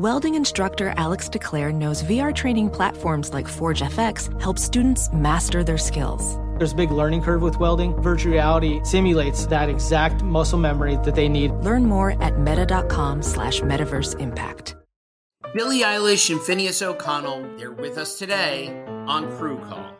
Welding instructor Alex DeClaire knows VR training platforms like Forge FX help students master their skills. There's a big learning curve with welding. Virtual reality simulates that exact muscle memory that they need. Learn more at meta.com slash metaverse impact. Billie Eilish and Finneas O'Connell, they're with us today on Crew Call.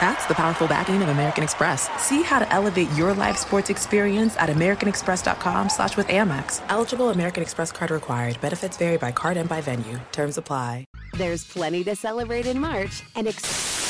That's the powerful backing of American Express. See how to elevate your live sports experience at americanexpress.com slash with Amex. Eligible American Express card required. Benefits vary by card and by venue. Terms apply. There's plenty to celebrate in March and ex-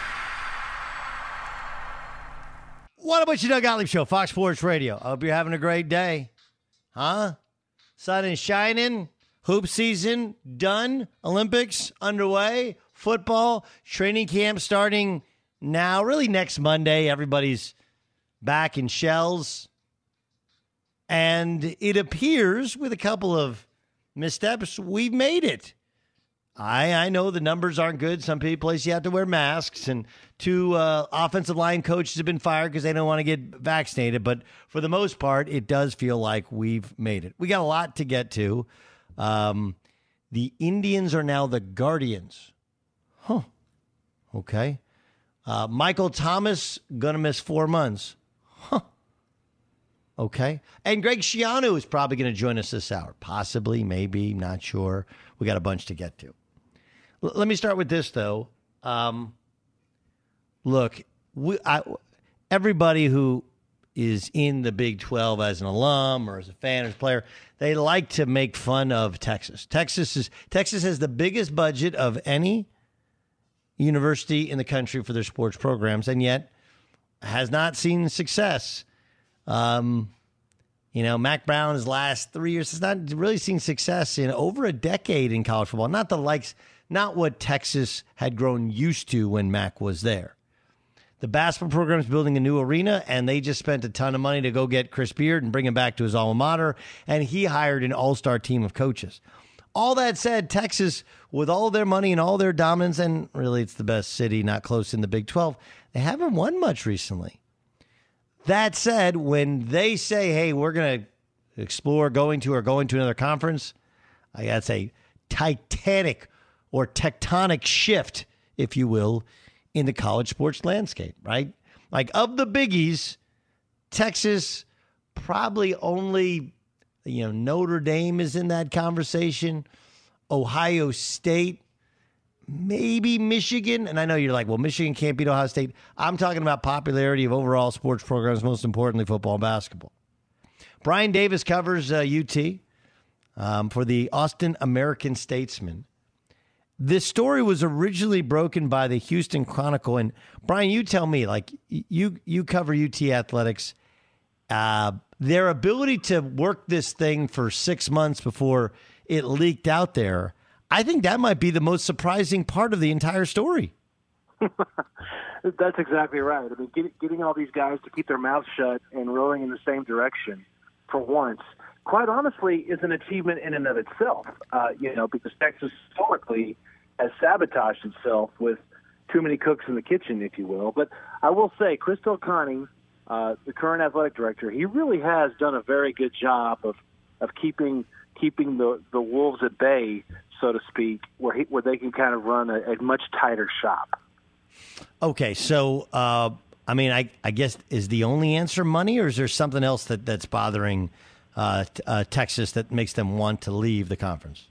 What about you, Doug Gottlieb Show, Fox Sports Radio? I hope you're having a great day. Huh? Sun is shining. Hoop season done. Olympics underway. Football. Training camp starting now, really next Monday. Everybody's back in shells. And it appears, with a couple of missteps, we've made it. I I know the numbers aren't good. Some places you have to wear masks, and two uh, offensive line coaches have been fired because they don't want to get vaccinated. But for the most part, it does feel like we've made it. We got a lot to get to. Um, the Indians are now the Guardians. Huh. Okay. Uh, Michael Thomas gonna miss four months. Huh. Okay. And Greg Schiano is probably going to join us this hour. Possibly, maybe, not sure. We got a bunch to get to. L- let me start with this, though. Um, look, we, I, everybody who is in the Big 12 as an alum or as a fan or as a player, they like to make fun of Texas. Texas is Texas has the biggest budget of any university in the country for their sports programs, and yet has not seen success. Um, you know, Mack Brown's last three years has not really seen success in over a decade in college football. Not the likes, not what Texas had grown used to when Mack was there. The basketball program is building a new arena, and they just spent a ton of money to go get Chris Beard and bring him back to his alma mater. And he hired an all star team of coaches. All that said, Texas, with all their money and all their dominance, and really it's the best city, not close in the Big 12, they haven't won much recently. That said, when they say, "Hey, we're going to explore going to or going to another conference," I got to say, titanic or tectonic shift, if you will, in the college sports landscape. Right, like of the biggies, Texas probably only, you know, Notre Dame is in that conversation. Ohio State, maybe Michigan. And I know you're like, well, Michigan can't beat Ohio State. I'm talking about popularity of overall sports programs, most importantly, football and basketball. Brian Davis covers uh, UT um, for the Austin American Statesman. This story was originally broken by the Houston Chronicle, and Brian, you tell me, like you you cover UT athletics, uh, their ability to work this thing for six months before it leaked out there. I think that might be the most surprising part of the entire story. That's exactly right. I mean, get, getting all these guys to keep their mouths shut and rowing in the same direction for once, quite honestly, is an achievement in and of itself. Uh, you know, because Texas historically has sabotaged itself with too many cooks in the kitchen, if you will. But I will say, Chris Conte, uh, the current athletic director, he really has done a very good job of of keeping keeping the the wolves at bay, so to speak, where he, where they can kind of run a, a much tighter shop. Okay, so uh, I mean, I, I guess is the only answer money, or is there something else that, that's bothering uh, uh, Texas that makes them want to leave the conference?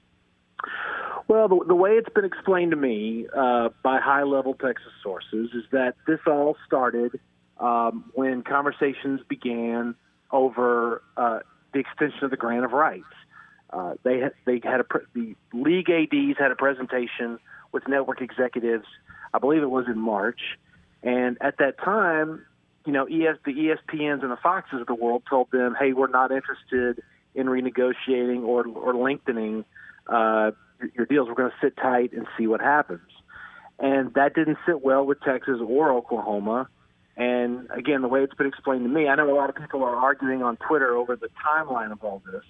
Well, the, the way it's been explained to me uh, by high level Texas sources is that this all started um, when conversations began over uh, the extension of the grant of rights. Uh, they had, they had a the league ads had a presentation with network executives. I believe it was in March, and at that time, you know, ES, the ESPNs and the Foxes of the world told them, "Hey, we're not interested in renegotiating or or lengthening uh, your, deals. We're going to sit tight and see what happens." And that didn't sit well with Texas or Oklahoma. And again, the way it's been explained to me, I know a lot of people are arguing on Twitter over the timeline of all this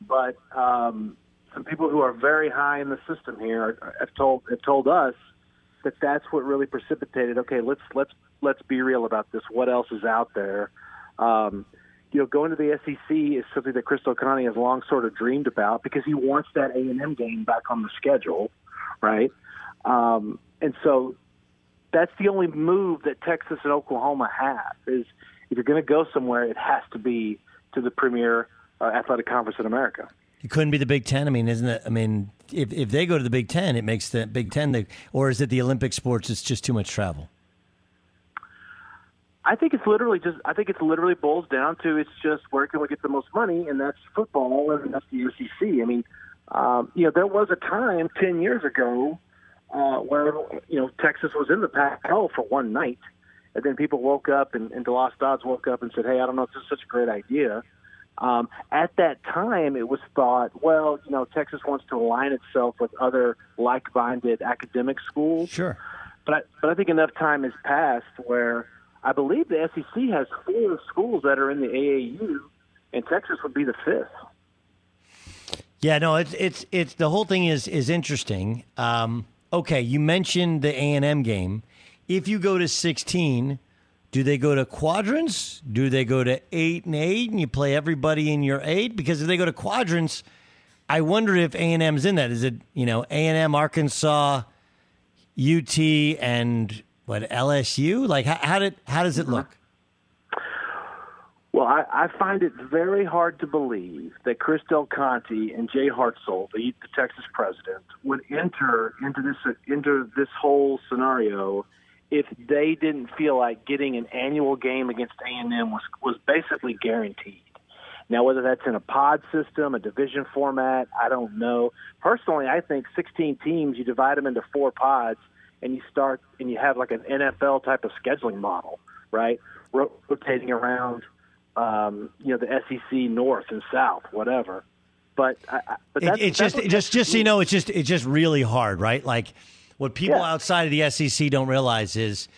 but um, some people who are very high in the system here have told have told us that that's what really precipitated. Okay, let's let's let's be real about this. What else is out there? Um, you know, going to the SEC is something that Chris Del has long sort of dreamed about because he wants that A and M game back on the schedule, right? Um, and so that's the only move that Texas and Oklahoma have is if you're going to go somewhere, it has to be to the premier uh, athletic conference in America. It couldn't be the Big Ten. I mean, isn't it? I mean, if if they go to the Big Ten, it makes the Big Ten. The, or is it the Olympic sports? It's just too much travel. I think it's literally just. I think it's literally boils down to it's just where can we get the most money, and that's football, and that's the SEC. I mean, um, you know, there was a time ten years ago uh, where you know Texas was in the Pac-12 for one night, and then people woke up and, and DeLoss Dodds woke up and said, "Hey, I don't know if this is such a great idea." Um, at that time, it was thought, well, you know, Texas wants to align itself with other like-minded academic schools. Sure. But I, but I think enough time has passed where I believe the SEC has four schools that are in the AAU, and Texas would be the fifth. Yeah, no, it's it's it's the whole thing is is interesting. Um, okay, you mentioned the A and M game. If you go to sixteen, do they go to quadrants? Do they go to eight and eight, and you play everybody in your eight? Because if they go to quadrants, I wonder if A and M's in that. Is it you know A and M, Arkansas, UT, and what LSU? Like how, how did how does it mm-hmm. look? Well, I, I find it very hard to believe that Chris Del Conte and Jay Hartzell, the, the Texas president, would enter into this into this whole scenario if they didn't feel like getting an annual game against A&M was was basically guaranteed. Now, whether that's in a pod system, a division format, I don't know. Personally, I think 16 teams, you divide them into four pods, and you start and you have like an NFL type of scheduling model, right? Rotating around, um, you know, the SEC North and South, whatever. But, I, but that's, it, it's just just just so you know, it's just it's just really hard, right? Like what people yeah. outside of the SEC don't realize is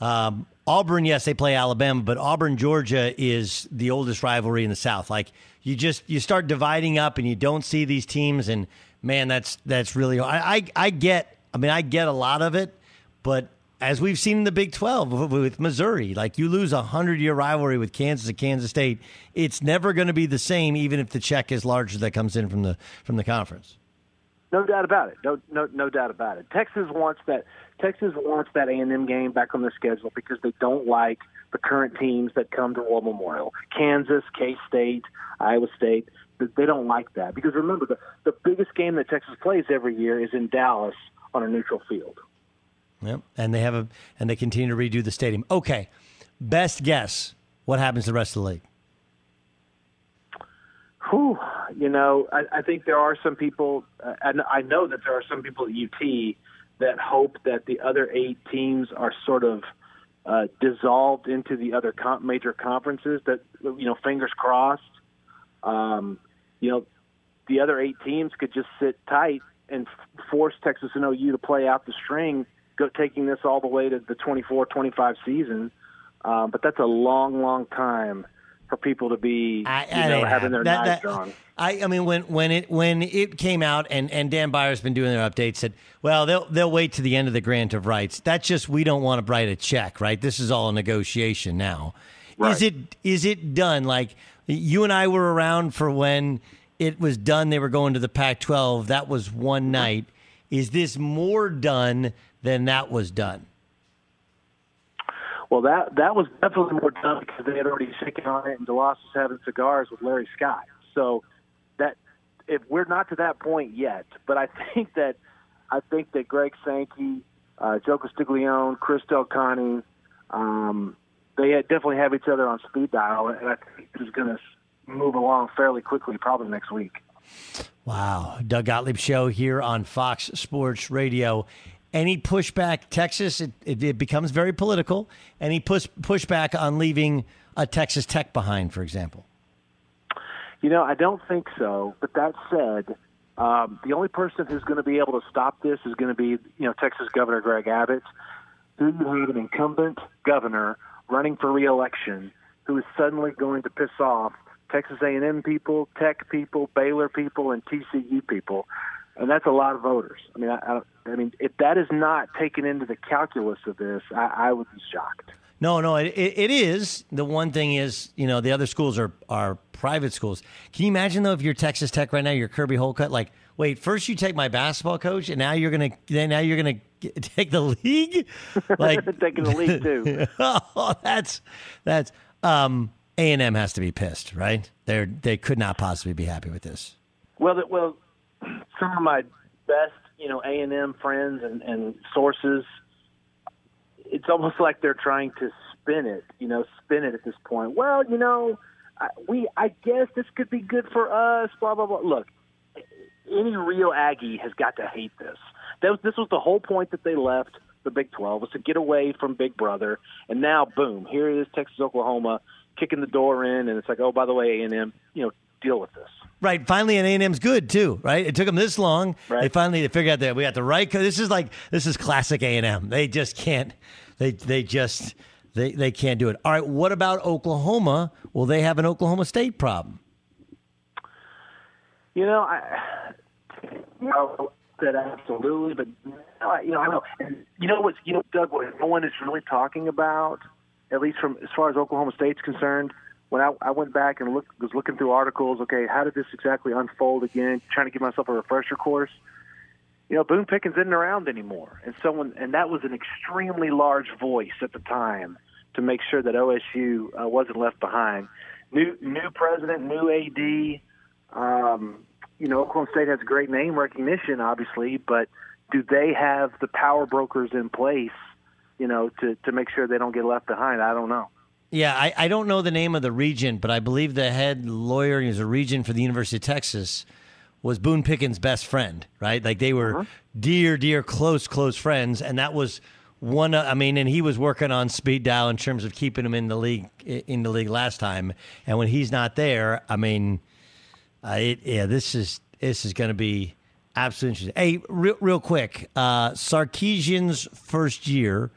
um, Auburn, yes, they play Alabama, but Auburn, Georgia is the oldest rivalry in the South. Like you just you start dividing up and you don't see these teams, and man, that's that's really I I, I get. I mean, I get a lot of it, but as we've seen in the Big 12 with Missouri, like you lose a 100 year rivalry with Kansas and Kansas State, it's never going to be the same, even if the check is larger that comes in from the, from the conference. No doubt about it. No, no, no doubt about it. Texas wants that. Texas wants that A&M game back on their schedule because they don't like the current teams that come to War Memorial. Kansas, K State, Iowa State. They don't like that because remember the the biggest game that Texas plays every year is in Dallas on a neutral field. Yep, and they have a and they continue to redo the stadium. Okay, best guess what happens to the rest of the league? Whew, you know, I, I think there are some people, uh, and I know that there are some people at UT that hope that the other eight teams are sort of uh, dissolved into the other comp- major conferences. That you know, fingers crossed. Um, you know, the other eight teams could just sit tight and force Texas and OU to play out the string, go taking this all the way to the 24-25 season. Um, but that's a long, long time for people to be I, you know, having their that, knives that, drawn. I, I mean, when when it when it came out and, and Dan Byer's been doing their updates, said, well, they'll they'll wait to the end of the grant of rights. That's just we don't want to write a check, right? This is all a negotiation now. Right. Is it is it done? Like you and I were around for when it was done. They were going to the Pac-12. That was one night. Is this more done than that was done? Well, that that was definitely more done because they had already shaken on it, and DeLoss was having cigars with Larry Scott. So that if we're not to that point yet, but I think that I think that Greg Sankey, uh, Joe Castiglione, Chris Del um, they had, definitely have each other on speed dial, and I think this is going to move along fairly quickly, probably next week. Wow. Doug Gottlieb Show here on Fox Sports Radio. Any pushback, Texas, it, it, it becomes very political. Any push, pushback on leaving a Texas Tech behind, for example? You know, I don't think so. But that said, um, the only person who's going to be able to stop this is going to be, you know, Texas Governor Greg Abbott. Who you have an incumbent governor running for reelection who is suddenly going to piss off Texas A&M people, Tech people, Baylor people, and TCU people, and that's a lot of voters. I mean, I, I, I mean, if that is not taken into the calculus of this, I, I would be shocked. No, no, it, it is. The one thing is, you know, the other schools are are private schools. Can you imagine though, if you're Texas Tech right now, you're Kirby Hocutt, like, wait, first you take my basketball coach, and now you're gonna, then now you're gonna get, take the league, like taking the league too. oh, that's that's um, A and M has to be pissed, right? They're they could not possibly be happy with this. Well, well, some of my best, you know, A and M friends and, and sources, it's almost like they're trying to spin it, you know, spin it at this point. Well, you know, I, we, I guess this could be good for us. Blah blah blah. Look, any real Aggie has got to hate this. That was, this was the whole point that they left the Big 12 was to get away from Big Brother, and now boom, here it is, Texas Oklahoma kicking the door in, and it's like, oh, by the way, A and M, you know, deal with this. Right. Finally, an A&M's good too. Right. It took them this long. Right. They finally figured out that we got the right. co- This is like this is classic A&M. They just can't. They they just they they can't do it. All right. What about Oklahoma? Will they have an Oklahoma State problem? You know, I, you know that absolutely, but you know, I- you know, I know. And you know what's, you know, Doug, what no one is really talking about, at least from as far as Oklahoma State's concerned. When I, I went back and looked, was looking through articles. Okay, how did this exactly unfold again? Trying to give myself a refresher course. You know, Boone Pickens isn't around anymore, and someone, and that was an extremely large voice at the time to make sure that OSU uh, wasn't left behind. New new president, new AD. Um, you know, Oklahoma State has great name recognition, obviously, but do they have the power brokers in place, you know, to, to make sure they don't get left behind? I don't know. Yeah, I, I don't know the name of the region, but I believe the head lawyer is a region for the University of Texas was Boone Pickens' best friend, right? Like they were uh-huh. dear, dear, close, close friends, and that was one. I mean, and he was working on speed dial in terms of keeping him in the league in the league last time, and when he's not there, I mean, uh, it, yeah, this is this is going to be absolutely interesting. Hey, real, real quick, uh, Sarkisian's first year,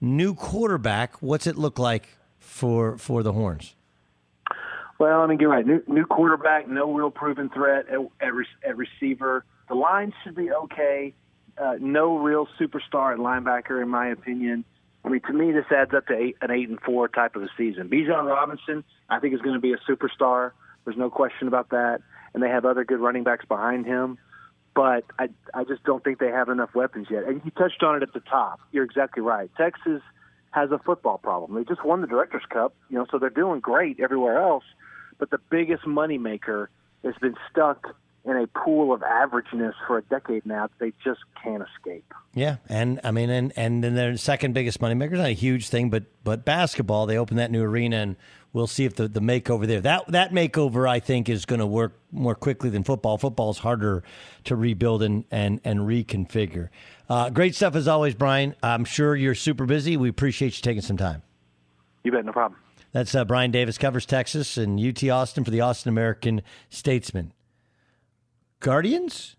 new quarterback. What's it look like for for the Horns? Well, I mean, you're right. New, new quarterback, no real proven threat at, at, re- at receiver. The line should be okay. uh, no real superstar at linebacker, in my opinion. I mean, to me, this adds up to eight, an eight and four type of a season. Bijan Robinson, I think, is going to be a superstar. There's no question about that. And they have other good running backs behind him. But I, I just don't think they have enough weapons yet. And you touched on it at the top. You're exactly right. Texas has a football problem. They just won the Directors Cup, you know, so they're doing great everywhere else. But the biggest moneymaker has been stuck in a pool of averageness for a decade now that they just can't escape. Yeah, and I mean, and and then their second biggest moneymaker is not a huge thing, but but basketball. They opened that new arena, and we'll see if the, the makeover there that that makeover I think is going to work more quickly than football. Football is harder to rebuild and and and reconfigure. Uh, great stuff as always, Brian. I'm sure you're super busy. We appreciate you taking some time. You bet, no problem. That's uh, Brian Davis covers Texas and UT Austin for the Austin American Statesman. Guardians?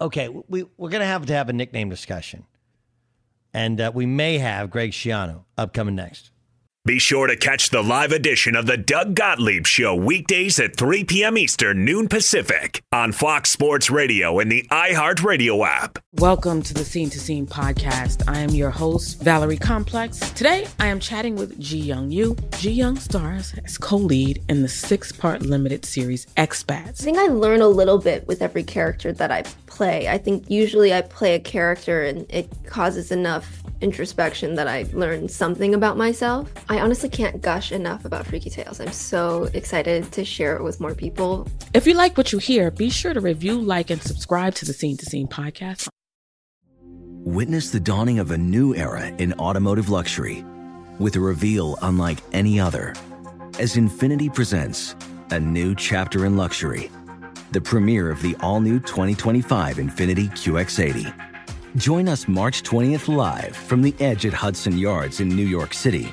Okay, we, we're going to have to have a nickname discussion. And uh, we may have Greg Schiano upcoming next. Be sure to catch the live edition of the Doug Gottlieb Show weekdays at 3 p.m. Eastern, noon Pacific on Fox Sports Radio and the iHeartRadio app. Welcome to the Scene to Scene podcast. I am your host, Valerie Complex. Today, I am chatting with Ji Young Yoo. Ji Young stars as co lead in the six part limited series Expats. I think I learn a little bit with every character that I play. I think usually I play a character and it causes enough introspection that I learn something about myself. I honestly can't gush enough about Freaky Tales. I'm so excited to share it with more people. If you like what you hear, be sure to review, like, and subscribe to the Scene to Scene podcast. Witness the dawning of a new era in automotive luxury with a reveal unlike any other as Infiniti presents a new chapter in luxury, the premiere of the all new 2025 Infiniti QX80 Join us March 20th live from the edge at Hudson Yards in New York City,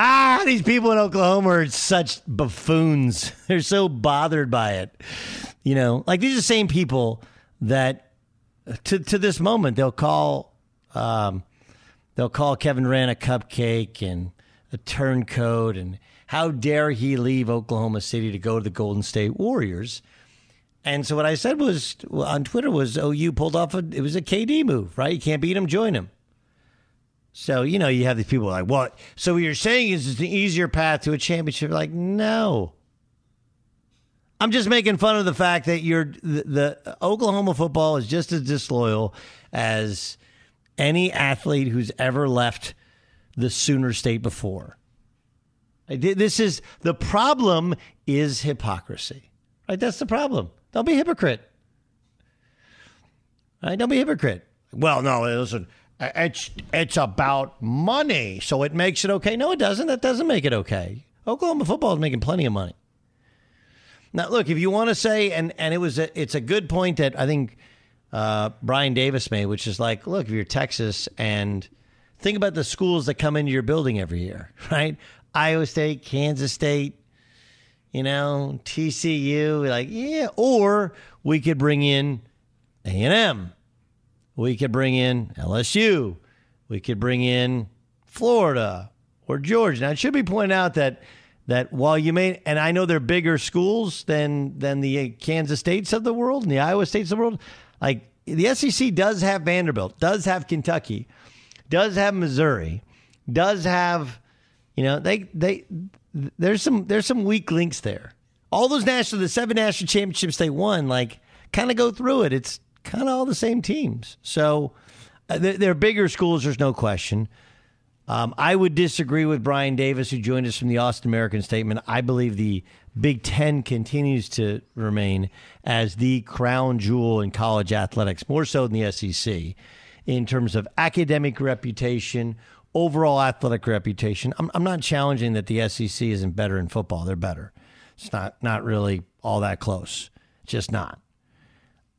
Ah, these people in Oklahoma are such buffoons. They're so bothered by it. You know, like these are the same people that to to this moment they'll call um, they'll call Kevin Durant a cupcake and a turncoat and how dare he leave Oklahoma City to go to the Golden State Warriors. And so what I said was on Twitter was, "Oh, you pulled off a it was a KD move, right? You can't beat him, join him." So you know you have these people like, "What?" So what you're saying is it's an easier path to a championship? Like, no. I'm just making fun of the fact that you're the, the Oklahoma football is just as disloyal as any athlete who's ever left the Sooner State before. This is the problem is hypocrisy. Right? That's the problem. Don't be a hypocrite. Right? Don't be a hypocrite. Well, no, listen, it's it's about money, so it makes it okay. No, it doesn't. That doesn't make it okay. Oklahoma football is making plenty of money. Now, look, if you want to say, and and it was a, it's a good point that I think uh, Brian Davis made, which is like, look, if you're Texas and think about the schools that come into your building every year, right? Iowa State, Kansas State, you know, TCU, like, yeah, or we could bring in A&M. We could bring in LSU. We could bring in Florida or Georgia. Now, it should be pointed out that that while you may, and I know they're bigger schools than than the uh, Kansas States of the world and the Iowa States of the world, like the SEC does have Vanderbilt, does have Kentucky, does have Missouri, does have, you know, they they there's some there's some weak links there. All those national the seven national championships they won, like kind of go through it. It's kind of all the same teams. So uh, they're, they're bigger schools. There's no question. Um, I would disagree with Brian Davis, who joined us from the Austin American Statesman. I believe the Big Ten continues to remain as the crown jewel in college athletics, more so than the SEC, in terms of academic reputation, overall athletic reputation. I'm, I'm not challenging that the SEC isn't better in football. They're better. It's not not really all that close. Just not.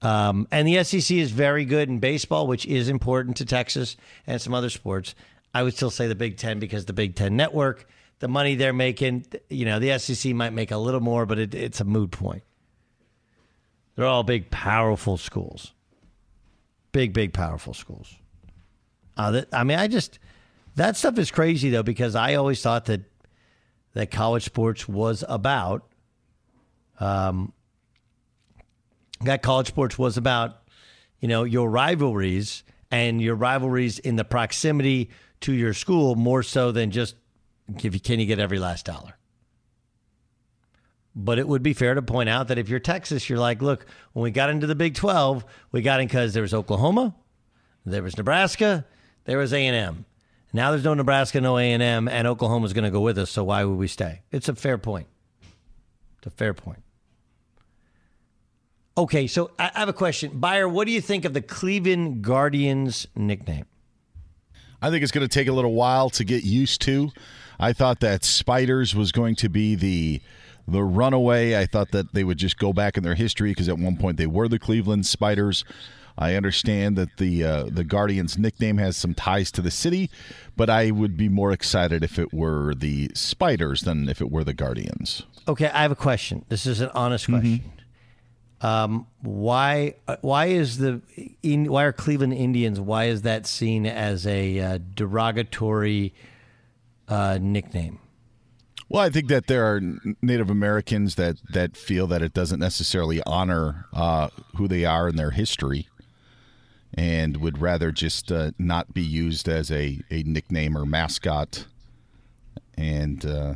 Um, and the SEC is very good in baseball, which is important to Texas and some other sports. I would still say the Big Ten because the Big Ten network, the money they're making, you know, the SEC might make a little more, but it, it's a moot point. They're all big, powerful schools. Big, big, powerful schools. Uh, that, I mean, I just that stuff is crazy though because I always thought that that college sports was about. Um, that college sports was about, you know, your rivalries and your rivalries in the proximity to your school more so than just if you, can you get every last dollar. But it would be fair to point out that if you're Texas, you're like, look, when we got into the Big 12, we got in because there was Oklahoma, there was Nebraska, there was A&M. Now there's no Nebraska, no A&M, and Oklahoma's going to go with us, so why would we stay? It's a fair point. It's a fair point. Okay, so I have a question. Buyer, what do you think of the Cleveland Guardians nickname? I think it's going to take a little while to get used to. I thought that Spiders was going to be the the runaway. I thought that they would just go back in their history because at one point they were the Cleveland Spiders. I understand that the uh, the Guardians nickname has some ties to the city, but I would be more excited if it were the Spiders than if it were the Guardians. Okay, I have a question. This is an honest question. Mm-hmm. Um, why uh, why is the why are Cleveland Indians why is that seen as a uh, derogatory uh, nickname? Well, I think that there are Native Americans that that feel that it doesn't necessarily honor uh, who they are in their history, and would rather just uh, not be used as a, a nickname or mascot, and uh,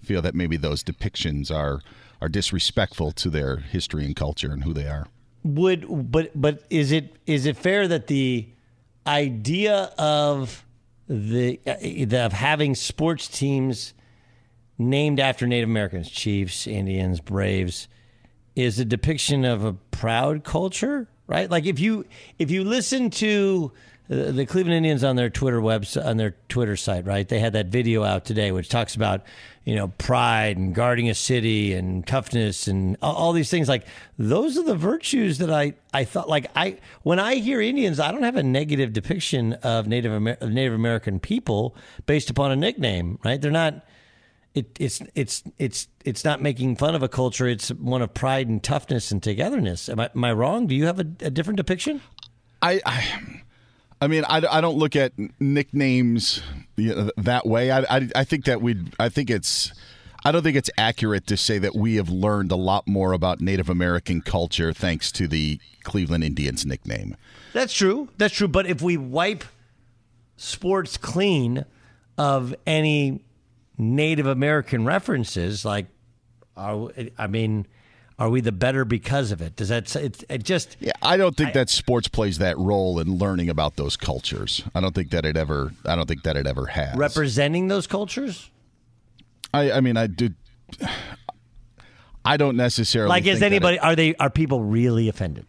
feel that maybe those depictions are are disrespectful to their history and culture and who they are. Would but but is it is it fair that the idea of the, uh, of having sports teams named after Native Americans, Chiefs, Indians, Braves, is a depiction of a proud culture? right? Like if you if you listen to the Cleveland Indians on their Twitter website, on their Twitter site, right? They had that video out today which talks about you know pride and guarding a city and toughness and all, these things. Like those are the virtues that I I thought like I when I hear Indians, I don't have a negative depiction of Native Amer- Native American people based upon a nickname, right? They're not. It, it's it's it's it's not making fun of a culture. It's one of pride and toughness and togetherness. Am I, am I wrong? Do you have a, a different depiction? I, I, I mean, I, I don't look at nicknames that way. I, I, I think that we, I think it's, I don't think it's accurate to say that we have learned a lot more about Native American culture thanks to the Cleveland Indians nickname. That's true. That's true. But if we wipe sports clean of any Native American references, like, I mean, are we the better because of it? Does that it, it just? Yeah, I don't think that sports plays that role in learning about those cultures. I don't think that it ever. I don't think that it ever has. representing those cultures? I, I mean, I do. I don't necessarily Like, is that it- anybody? Are they? Are people really offended?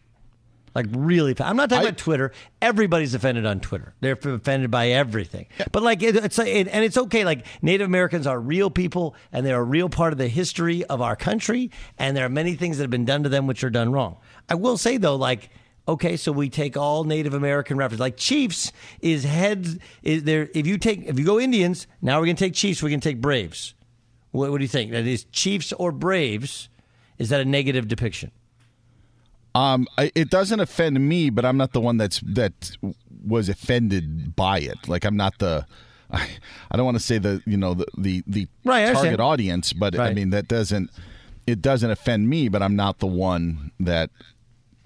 Like really? I'm not talking about Twitter. Everybody's offended on Twitter. They're offended by everything. But like, it, it's it, and it's okay. Like Native Americans are real people, and they're a real part of the history of our country. And there are many things that have been done to them which are done wrong. I will say though, like. Okay, so we take all Native American references. Like Chiefs is heads is there. If you take if you go Indians, now we're gonna take Chiefs. We're gonna take Braves. What, what do you think? That is Chiefs or Braves? Is that a negative depiction? Um, it doesn't offend me, but I'm not the one that's that was offended by it. Like I'm not the. I, I don't want to say the you know the the, the Right, target audience, but I mean that doesn't it doesn't offend me, but I'm not the one that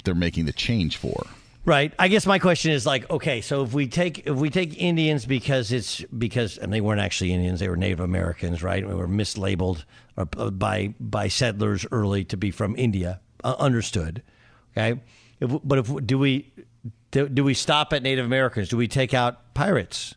they're making the change for. Right. I guess my question is like, okay, so if we take if we take Indians because it's because and they weren't actually Indians, they were Native Americans, right? We were mislabeled uh, by by settlers early to be from India. Uh, understood. Okay. If, but if do we do, do we stop at Native Americans? Do we take out pirates?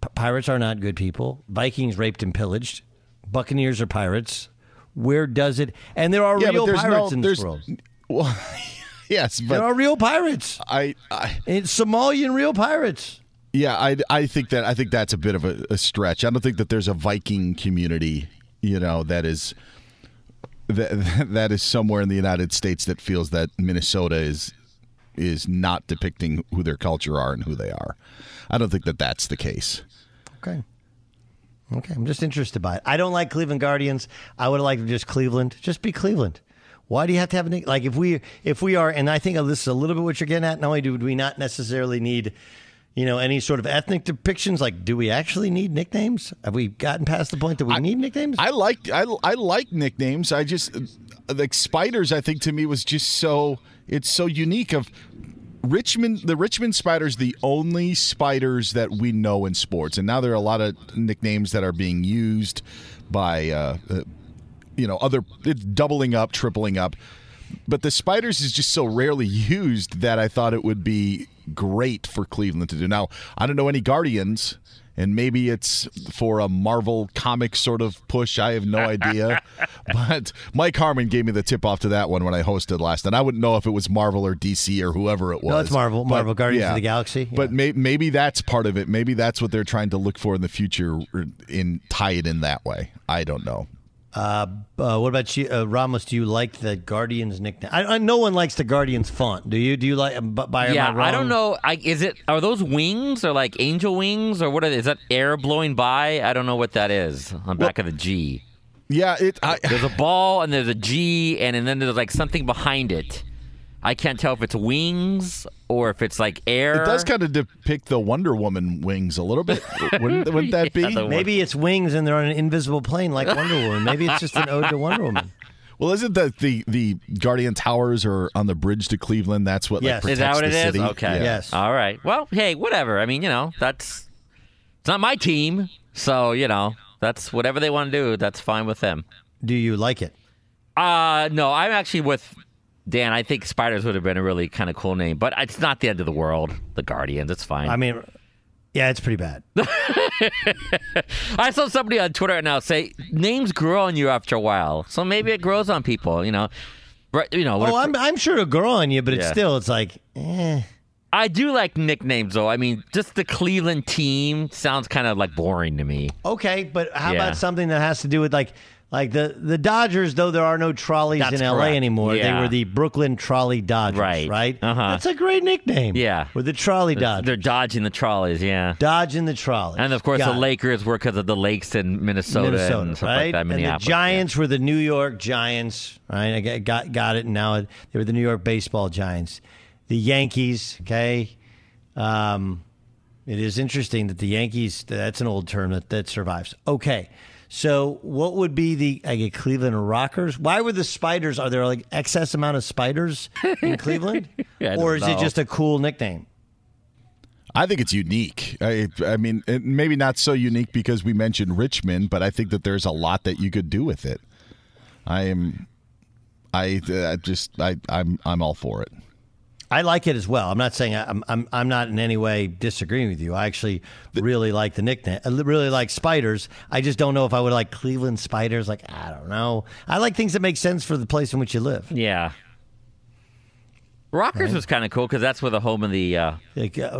P- pirates are not good people. Vikings raped and pillaged. Buccaneers are pirates. Where does it? And there are Yeah, real pirates no- in this world. Well, yes, but there are real pirates. I, I it's Somalian real pirates. Yeah, I, I think that I think that's a bit of a, a stretch. I don't think that there's a Viking community, you know, that is that that is somewhere in the United States that feels that Minnesota is is not depicting who their culture are and who they are. I don't think that that's the case. Okay. Okay, I'm just interested by it. I don't like Cleveland Guardians. I would like just Cleveland. Just be Cleveland. Why do you have to have a like if we if we are and I think this is a little bit what you're getting at. Not only do we not necessarily need you know any sort of ethnic depictions, like do we actually need nicknames? Have we gotten past the point that we need nicknames? I like I, I like nicknames. I just like spiders. I think to me was just so it's so unique. Of Richmond, the Richmond Spiders, the only spiders that we know in sports, and now there are a lot of nicknames that are being used by uh, uh, you know other it's doubling up, tripling up. But the spiders is just so rarely used that I thought it would be great for Cleveland to do. Now I don't know any Guardians. And maybe it's for a Marvel comic sort of push. I have no idea. but Mike Harmon gave me the tip off to that one when I hosted last. And I wouldn't know if it was Marvel or DC or whoever it was. No, it's Marvel. But, Marvel Guardians of the Galaxy. But may, maybe that's part of it. Maybe that's what they're trying to look for in the future or in tie it in that way. I don't know. Uh, uh, what about you, uh, Ramos? Do you like the Guardians nickname? I, I, no one likes the Guardians font. Do you? Do you like? By, by yeah, I, I don't know. I, is it are those wings or like angel wings or what are they? Is that air blowing by? I don't know what that is on back of the G. Yeah, it. I, there's a ball and there's a G and, and then there's like something behind it. I can't tell if it's wings or if it's like air. It does kind of depict the Wonder Woman wings a little bit. wouldn't, wouldn't that be? Maybe it's wings and they're on an invisible plane like Wonder Woman. Maybe it's just an ode to Wonder Woman. Well, isn't that the the Guardian Towers are on the bridge to Cleveland? That's what like, is that what it is? city. Okay. Yeah. All right. Well, hey, whatever. I mean, you know, that's it's not my team, so you know, that's whatever they want to do. That's fine with them. Do you like it? Uh no, I'm actually with Dan. I think Spiders would have been a really kind of cool name, but it's not the end of the world. The Guardians, it's fine. I mean, yeah, it's pretty bad. I saw somebody on Twitter right now say names grow on you after a while, so maybe it grows on people. You know, right? You know. Oh, I'm I'm sure it'll grow on you, but it's Yeah. still it's like Eh. I do like nicknames though. I mean, just the Cleveland team sounds kind of like boring to me. Okay, but how Yeah. about something that has to do with like like the the Dodgers? Though there are no trolleys That's in LA correct. anymore, they were the Brooklyn Trolley Dodgers. Right. Right. Uh-huh. That's a great nickname. Yeah. We're the Trolley Dodgers. They're dodging the trolleys, yeah. Dodging the trolleys. And of course, Got the it. Lakers were because of the lakes in Minnesota, Minnesota, and stuff right? like that. and the. Giants were the New York Giants, right? I got got, got it. And now they were the New York Baseball Giants. The Yankees, okay. Um, it is interesting that the Yankees. That's an old term that that survives. Okay. So, what would be the I get Cleveland Rockers? Why were the spiders? Are there like excess amount of spiders in Cleveland, I don't or is it just a cool nickname? I think it's unique. I, I mean, it, maybe not so unique because we mentioned Richmond, but I think that there's a lot that you could do with it. I am, I uh, just, I, I'm, I'm all for it. I like it as well. I'm not saying I- I'm I'm I'm not in any way disagreeing with you. I actually really like the nickname. I really like spiders. I just don't know if I would like Cleveland spiders. Like I don't know. I like things that make sense for the place in which you live. Yeah. Rockers Right. was kind of cool because that's where the home of the uh,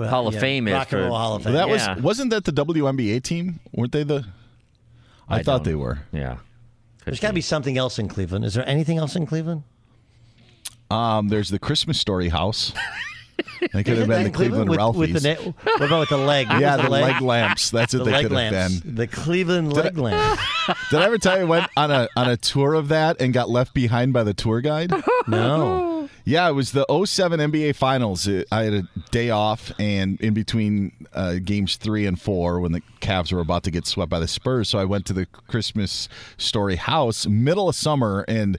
Hall of yeah, Fame is. Rock and for- Roll Hall of Fame. That Yeah. was, wasn't that the WNBA team? Weren't they the? I, I thought don't- they were. Yeah. There's got to be something else in Cleveland. Is there anything else in Cleveland? Um, there's the Christmas Story house. They could have been the Cleveland with, Ralphies. with the na- what about with the leg? Yeah, was the leg lamps. That's what The they leg could have lamps. been. The Cleveland leg lamp. Did I ever tell you I went on a on a tour of that and got left behind by the tour guide? No. Yeah, it was the 07 NBA Finals. I had a day off, and in between uh, games three and four, when the Cavs were about to get swept by the Spurs, so I went to the Christmas Story house, middle of summer, and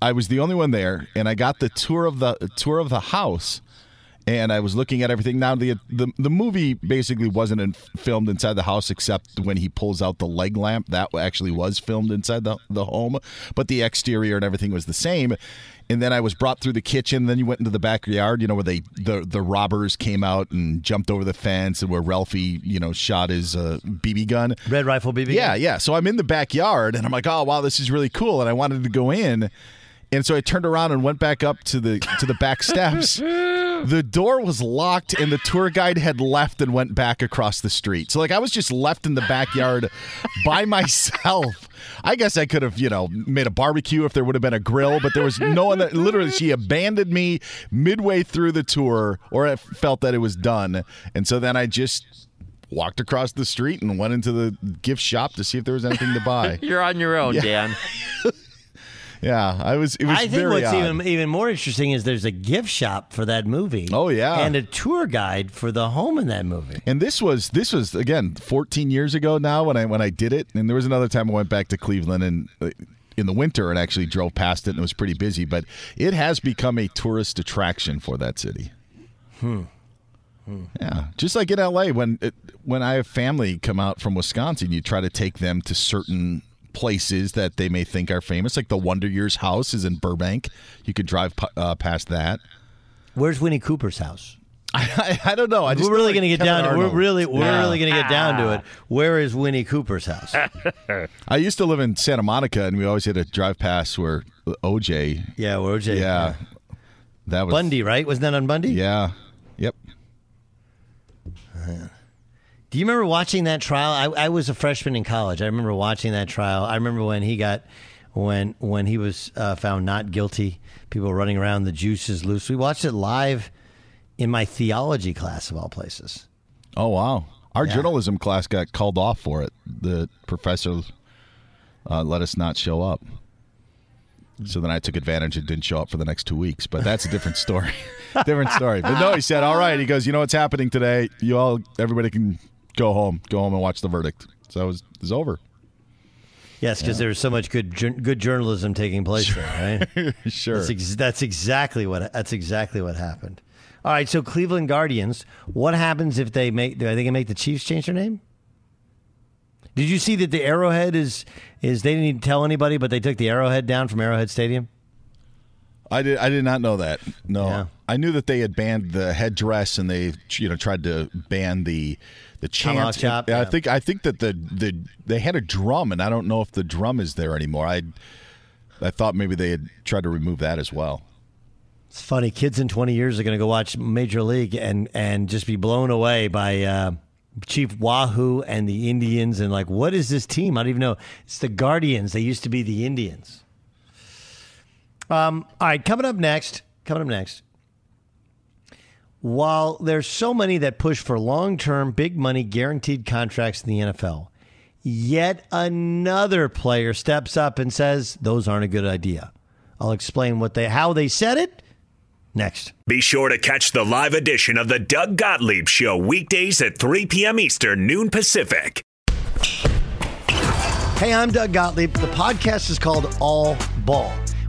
I was the only one there, and I got the tour of the tour of the house. And I was looking at everything. Now the the, the movie basically wasn't in, filmed inside the house, except when he pulls out the leg lamp. That actually was filmed inside the the home, but the exterior and everything was the same. And then I was brought through the kitchen. Then you went into the backyard, you know, where they the the robbers came out and jumped over the fence, and where Ralphie, you know, shot his uh, BB gun, red rifle BB. Yeah, gun? yeah. So I'm in the backyard, and I'm like, oh wow, this is really cool, and I wanted to go in. And so I turned around and went back up to the to the back steps. The door was locked and the tour guide had left and went back across the street. So like I was just left in the backyard by myself. I guess I could have, you know, made a barbecue if there would have been a grill, but there was no one that literally she abandoned me midway through the tour or I felt that it was done. And so then I just walked across the street and went into the gift shop to see if there was anything to buy. You're on your own, Yeah. Dan. Yeah, I was. It was I think what's odd. even even more interesting is there's a gift shop for that movie. Oh yeah, and a tour guide for the home in that movie. And this was this was again 14 years ago now when I when I did it. And there was another time I went back to Cleveland and uh, in the winter and actually drove past it and it was pretty busy. But it has become a tourist attraction for that city. Hmm. Yeah, just like in LA when it, when I have family come out from Wisconsin, you try to take them to certain places that they may think are famous. Like the Wonder Years house is in Burbank. You could drive uh, past that. Where's Winnie Cooper's house? I, I don't know. I just we're really know, going to get Kevin down. To, we're really we're Yeah. really going to get down to it. Where is Winnie Cooper's house? I used to live in Santa Monica, and we always had to drive past where OJ. Yeah, where OJ. Yeah, that was Bundy, right? Wasn't that on Bundy? Yeah. Yep. Do you remember watching that trial? I, I was a freshman in college. I remember watching that trial. I remember when he got when when he was uh, found not guilty. People running around, the juice is loose. We watched it live in my theology class of all places. Oh wow! Our Yeah. journalism class got called off for it. The professor uh, let us not show up. So then I took advantage and didn't show up for the next two weeks. But that's a different story. different story. But no, he said, "All right." He goes, "You know what's happening today? You all, everybody can go home. Go home and watch the verdict." So it was, it was over. Yes, because there was so much good good journalism taking place there, right? sure. That's, ex- that's exactly what that's exactly what happened. All right, so Cleveland Guardians. What happens if they make? Are they gonna make the Chiefs change their name? Did you see that the Arrowhead is is they didn't even tell anybody, but they took the Arrowhead down from Arrowhead Stadium? I did. I did not know that. No, Yeah. I knew that they had banned the headdress and they, you know, tried to ban the the chant. Chop, Yeah, I think. I think that the the they had a drum, and I don't know if the drum is there anymore. I I thought maybe they had tried to remove that as well. It's funny. Kids in 20 years are going to go watch Major League and and just be blown away by uh, Chief Wahoo and the Indians and like, what is this team? I don't even know. It's the Guardians. They used to be the Indians. Um, all right, coming up next. Coming up next. While there's so many that push for long-term, big money, guaranteed contracts in the NFL, yet another player steps up and says those aren't a good idea. I'll explain what they how they said it next. Be sure to catch the live edition of the Doug Gottlieb Show weekdays at 3 p.m. Eastern, noon Pacific. Hey, I'm Doug Gottlieb. The podcast is called All Ball.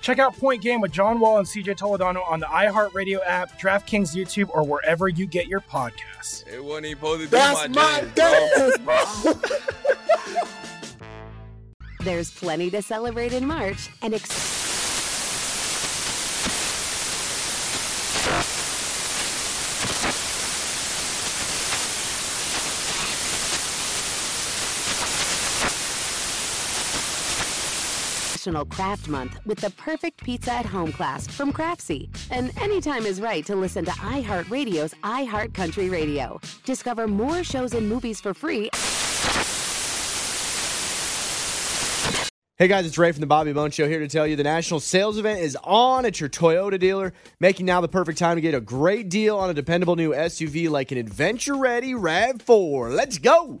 Check out Point Game with John Wall and CJ Toledano on the iHeartRadio app, DraftKings YouTube, or wherever you get your podcasts. It wasn't even supposed to be That's my dance, dance, bro. There's plenty to celebrate in March and ex- National Craft Month with the perfect pizza at home class from Craftsy. And anytime is right to listen to iHeartRadio's iHeartCountry Radio. Discover more shows and movies for free. Hey guys, it's Ray from the Bobby Bones Show here to tell you the national sales event is on at your Toyota dealer, making now the perfect time to get a great deal on a dependable new SUV like an adventure ready RAV4. Let's go!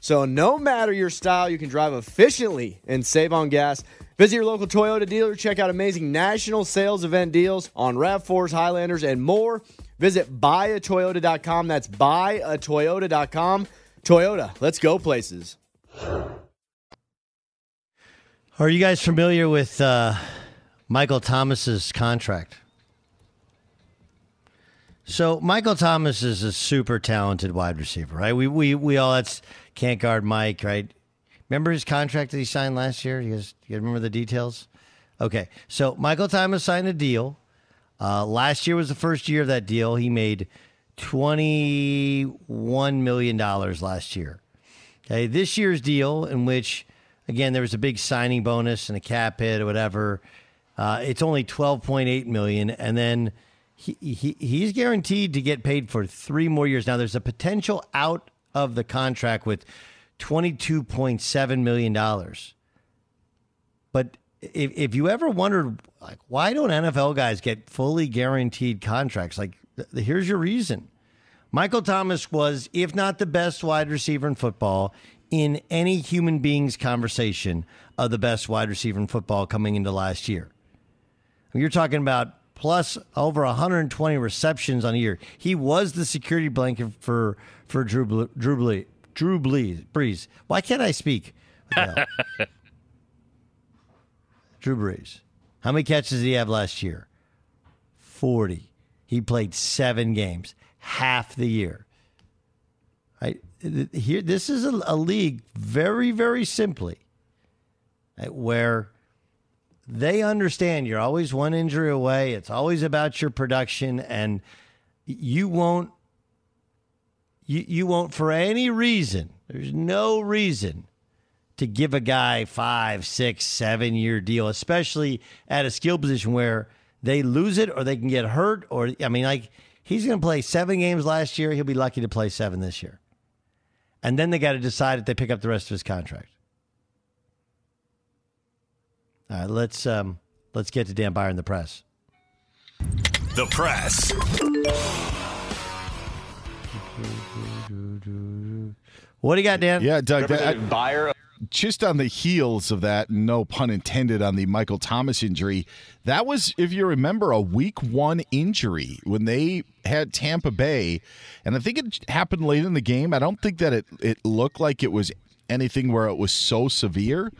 So, no matter your style, you can drive efficiently and save on gas. Visit your local Toyota dealer. Check out amazing national sales event deals on RAV4s, Highlanders, and more. Visit buyatoyota.com. That's buyatoyota.com. Toyota, let's go places. Are you guys familiar with uh, Michael Thomas's contract? So Michael Thomas is a super talented wide receiver, right? We we we all that's can't guard Mike, right? Remember his contract that he signed last year? You guys, you remember the details? Okay, so Michael Thomas signed a deal. Uh, last year was the first year of that deal. He made twenty-one million dollars last year. Okay, this year's deal, in which again there was a big signing bonus and a cap hit or whatever, uh, it's only twelve point eight million, and then he, he he's guaranteed to get paid for three more years. Now there's a potential out of the contract with twenty-two point seven million dollars, but if, if you ever wondered like why don't NFL guys get fully guaranteed contracts? Like th- here's your reason. Michael Thomas was if not the best wide receiver in football in any human being's conversation of the best wide receiver in football coming into last year. You're talking about plus over 120 receptions on a year he was the security blanket for for Drew Ble- Drew Ble- Drew Brees Brees why can't I speak? Drew Brees. How many catches did he have last year? 40. He played seven games, half the year. Right? Here, this is a, a league very, very simply where they understand you're always one injury away. It's always about your production, and you won't, you, you won't for any reason. There's no reason to give a guy five, six, seven year deal, especially at a skill position where they lose it or they can get hurt. Or, I mean, like, he's going to play seven games last year. He'll be lucky to play seven this year. And then they got to decide if they pick up the rest of his contract. All right, let's um, let's get to Dan Beyer in the press. The press. What do you got, Dan? Yeah, Doug. That, Representative Beyer. just on the heels of that, no pun intended, on the Michael Thomas injury, that was, if you remember, a week one injury when they had Tampa Bay. And I think it happened late in the game. I don't think that it, it looked like it was anything where it was so severe.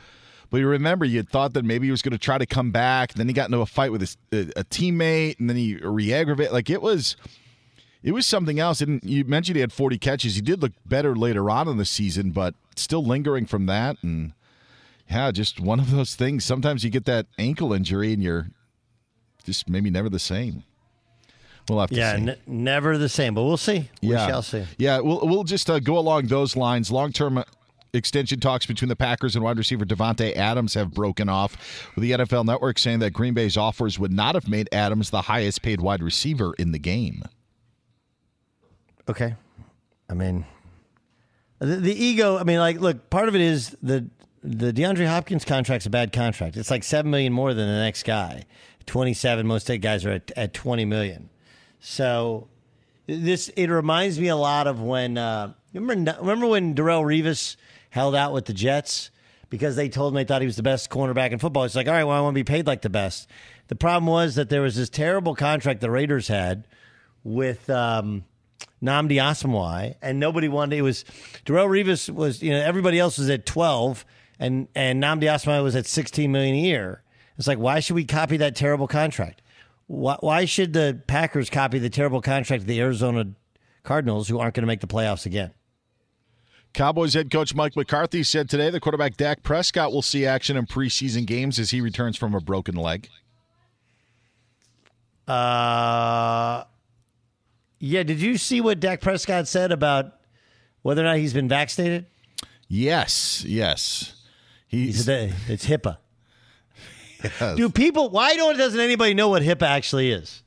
But you remember, you had thought that maybe he was going to try to come back. Then he got into a fight with his, a, a teammate, and then he re-aggravated. Like it was, it was something else. And you mentioned he had 40 catches. He did look better later on in the season, but still lingering from that. And yeah, just one of those things. Sometimes you get that ankle injury, and you're just maybe never the same. We'll have to Yeah, see. n- never the same, but we'll see. We yeah. shall see. Yeah, we'll we'll just uh, go along those lines. Long term extension talks between the Packers and wide receiver Davante Adams have broken off, with the NFL Network saying that Green Bay's offers would not have made Adams the highest paid wide receiver in the game. Okay. I mean, the, the ego. I mean, like, look, part of it is the the DeAndre Hopkins contract's a bad contract. It's like seven million more than the next guy. Twenty seven. Most state guys are at, at twenty million. So this it reminds me a lot of when uh, remember remember when Darrelle Revis held out with the Jets because they told him they thought he was the best cornerback in football. It's like, all right, well, I want to be paid like the best. The problem was that there was this terrible contract the Raiders had with um, Nnamdi Asomugha, and nobody wanted. It was Darrelle Revis was you know everybody else was at twelve, and and Nnamdi Asomugha was at sixteen million a year. It's like why should we copy that terrible contract? Why, why should the Packers copy the terrible contract of the Arizona Cardinals, who aren't going to make the playoffs again? Cowboys head coach Mike McCarthy said today the quarterback Dak Prescott will see action in preseason games as he returns from a broken leg. Uh, yeah. Did you see what Dak Prescott said about whether or not he's been vaccinated? Yes, yes. He said that it's HIPAA. Do people? Why don't doesn't anybody know what HIPAA actually is?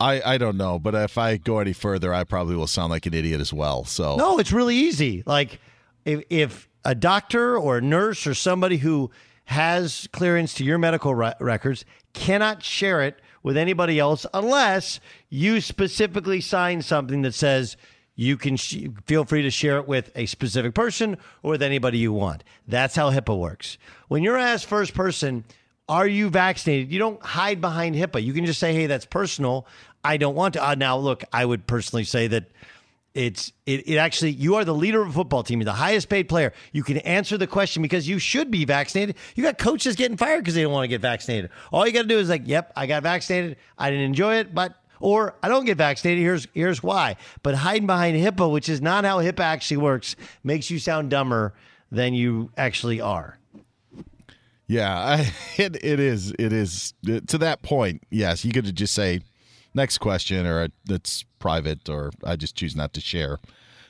I, I don't know, but if I go any further, I probably will sound like an idiot as well. So No, it's really easy. Like if if a doctor or a nurse or somebody who has clearance to your medical re- records cannot share it with anybody else unless you specifically sign something that says you can sh- feel free to share it with a specific person or with anybody you want. That's how HIPAA works. When you're asked first person, are you vaccinated? You don't hide behind HIPAA. You can just say, hey, that's personal. I don't want to. Uh, now, look, I would personally say that it's it, it actually you are the leader of a football team, you're the highest paid player. You can answer the question because you should be vaccinated. You got coaches getting fired because they don't want to get vaccinated. All you got to do is like, yep, I got vaccinated. I didn't enjoy it, but or I don't get vaccinated. Here's here's why. But hiding behind HIPAA, which is not how HIPAA actually works, makes you sound dumber than you actually are. Yeah, I, it it is it is to that point. Yes, you could just say next question or it's private or I just choose not to share.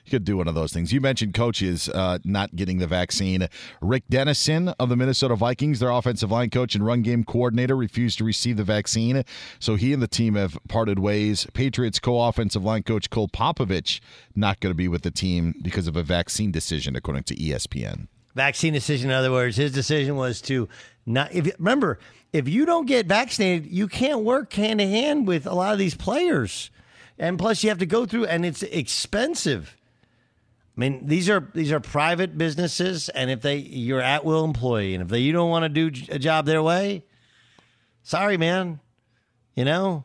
You could do one of those things. You mentioned coaches uh, not getting the vaccine. Rick Dennison of the Minnesota Vikings, their offensive line coach and run game coordinator, refused to receive the vaccine. So he and the team have parted ways. Patriots co offensive line coach Cole Popovich not going to be with the team because of a vaccine decision, according to ESPN. Vaccine decision, in other words, his decision was to not. If remember, if you don't get vaccinated, you can't work hand in hand with a lot of these players, and plus you have to go through, and it's expensive. I mean, these are these are private businesses, and if they you're at will employee, and if they you don't want to do a job their way, sorry, man. You know,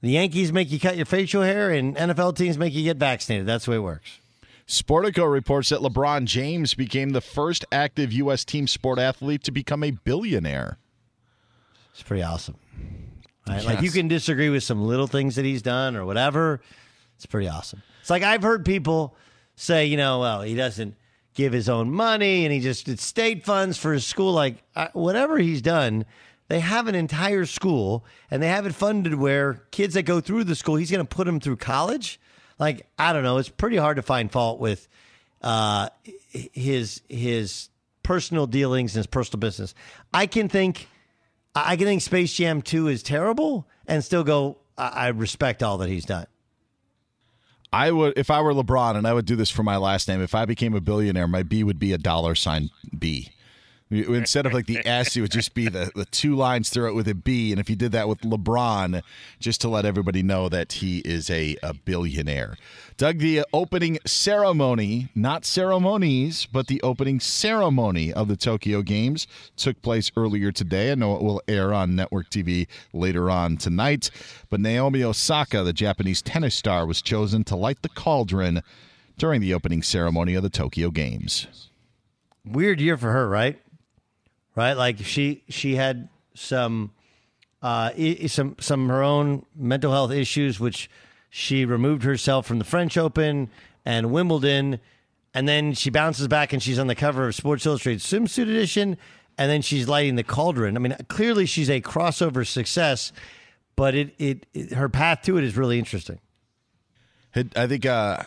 the Yankees make you cut your facial hair, and NFL teams make you get vaccinated. That's the way it works. Sportico reports that LeBron James became the first active U.S. team sport athlete to become a billionaire. It's pretty awesome. Right? Yes. Like you can disagree with some little things that he's done or whatever. It's pretty awesome. It's like I've heard people say, you know, well, he doesn't give his own money and he just did state funds for his school. Like uh, whatever he's done, they have an entire school and they have it funded where kids that go through the school, he's going to put them through college like I don't know, it's pretty hard to find fault with uh, his his personal dealings and his personal business. I can think I can think Space Jam 2 is terrible and still go I respect all that he's done. I would if I were LeBron and I would do this for my last name. If I became a billionaire, my B would be a dollar sign B. Instead of like the S, it would just be the, the two lines through it with a B. And if you did that with LeBron, just to let everybody know that he is a, a billionaire. Doug, the opening ceremony, not ceremonies, but the opening ceremony of the Tokyo Games took place earlier today. I know it will air on network TV later on tonight. But Naomi Osaka, the Japanese tennis star, was chosen to light the cauldron during the opening ceremony of the Tokyo Games. Weird year for her, right? Right? Like she she had some uh, some some her own mental health issues, which she removed herself from the French Open and Wimbledon, and then she bounces back and she's on the cover of Sports Illustrated Swimsuit Edition, and then she's lighting the cauldron. I mean, clearly she's a crossover success, but it it, it her path to it is really interesting. I think uh,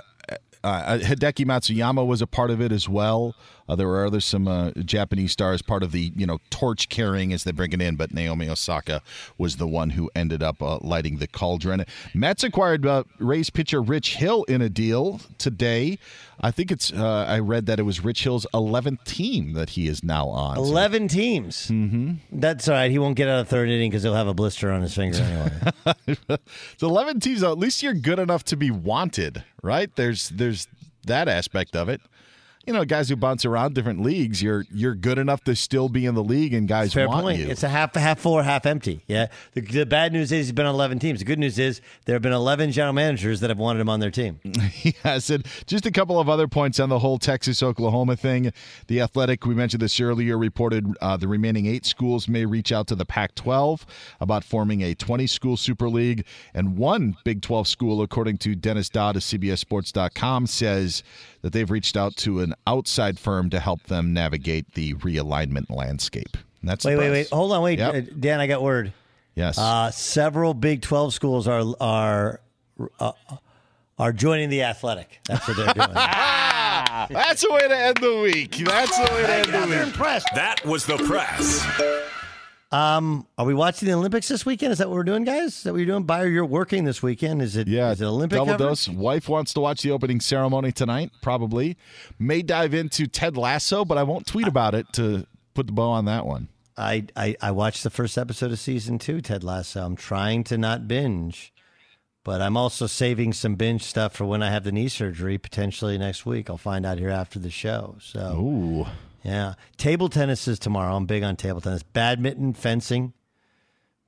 uh, Hideki Matsuyama was a part of it as well. Uh, there were other some uh, Japanese stars part of the you know torch carrying as they bring it in, but Naomi Osaka was the one who ended up uh, lighting the cauldron. Mets acquired uh, Rays pitcher Rich Hill in a deal today. I think it's. Uh, I read that it was Rich Hill's 11th team that he is now on. 11 so. teams. Mm-hmm. That's all right. He won't get out of third inning because he'll have a blister on his finger anyway. it's 11 teams. At least you're good enough to be wanted, right? There's there's that aspect of it you know, guys who bounce around different leagues, you're you're good enough to still be in the league, and guys Fair want point. you. It's a half half full, half empty. Yeah. The, the, bad news is he's been on 11 teams. The good news is there have been 11 general managers that have wanted him on their team. yeah. Said just a couple of other points on the whole Texas Oklahoma thing. The Athletic, we mentioned this earlier, reported uh, the remaining eight schools may reach out to the Pac-12 about forming a 20 school super league, and one Big 12 school, according to Dennis Dodd of CBSSports.com, says that they've reached out to an outside firm to help them navigate the realignment landscape. And that's wait, wait, wait. Hold on, wait, yep. Uh, Dan. I got word. Yes. Uh, several Big Twelve schools are are uh, are joining the Athletic. That's what they're doing. That's the way to end the week. That's the way to end the week. Impressed. That was the press. Um, are we watching the Olympics this weekend? Is that what we're doing, guys? Is that what you're doing? Beyer, you're working this weekend. Is it? Yeah, is it Olympic double coverage? dose. Wife wants to watch the opening ceremony tonight. Probably may dive into Ted Lasso, but I won't tweet about it to put the bow on that one. I, I I watched the first episode of season two, Ted Lasso. I'm trying to not binge, But I'm also saving some binge stuff for when I have the knee surgery potentially next week. I'll find out here after the show. So, Ooh. Yeah. Table tennis is tomorrow. I'm big on table tennis. Badminton, fencing.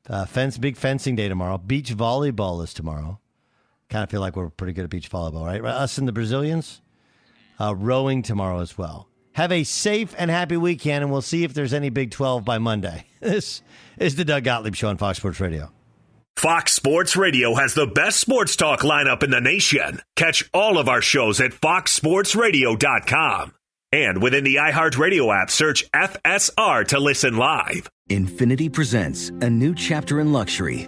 Uh, fence, big fencing day tomorrow. Beach volleyball is tomorrow. Kind of feel like we're pretty good at beach volleyball, right? Us and the Brazilians. Uh, rowing tomorrow as well. Have a safe and happy weekend, and we'll see if there's any Big 12 by Monday. This is the Doug Gottlieb Show on Fox Sports Radio. Fox Sports Radio has the best sports talk lineup in the nation. Catch all of our shows at foxsportsradio.com. And within the iHeartRadio app, search FSR to listen live. Infiniti presents a new chapter in luxury,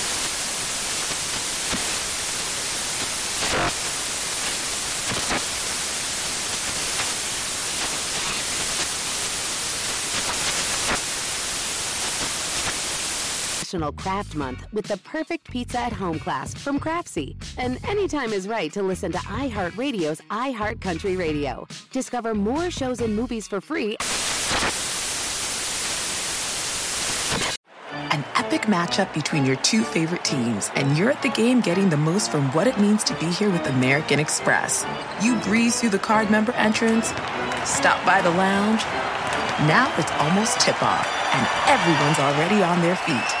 National Craft Month with the perfect pizza at home class from Craftsy. And anytime is right to listen to iHeartRadio's iHeartCountry Radio. Discover more shows and movies for free. An epic matchup between your two favorite teams, and you're at the game getting the most from what it means to be here with American Express. You breeze through the card member entrance, stop by the lounge. Now it's almost tip off, and everyone's already on their feet.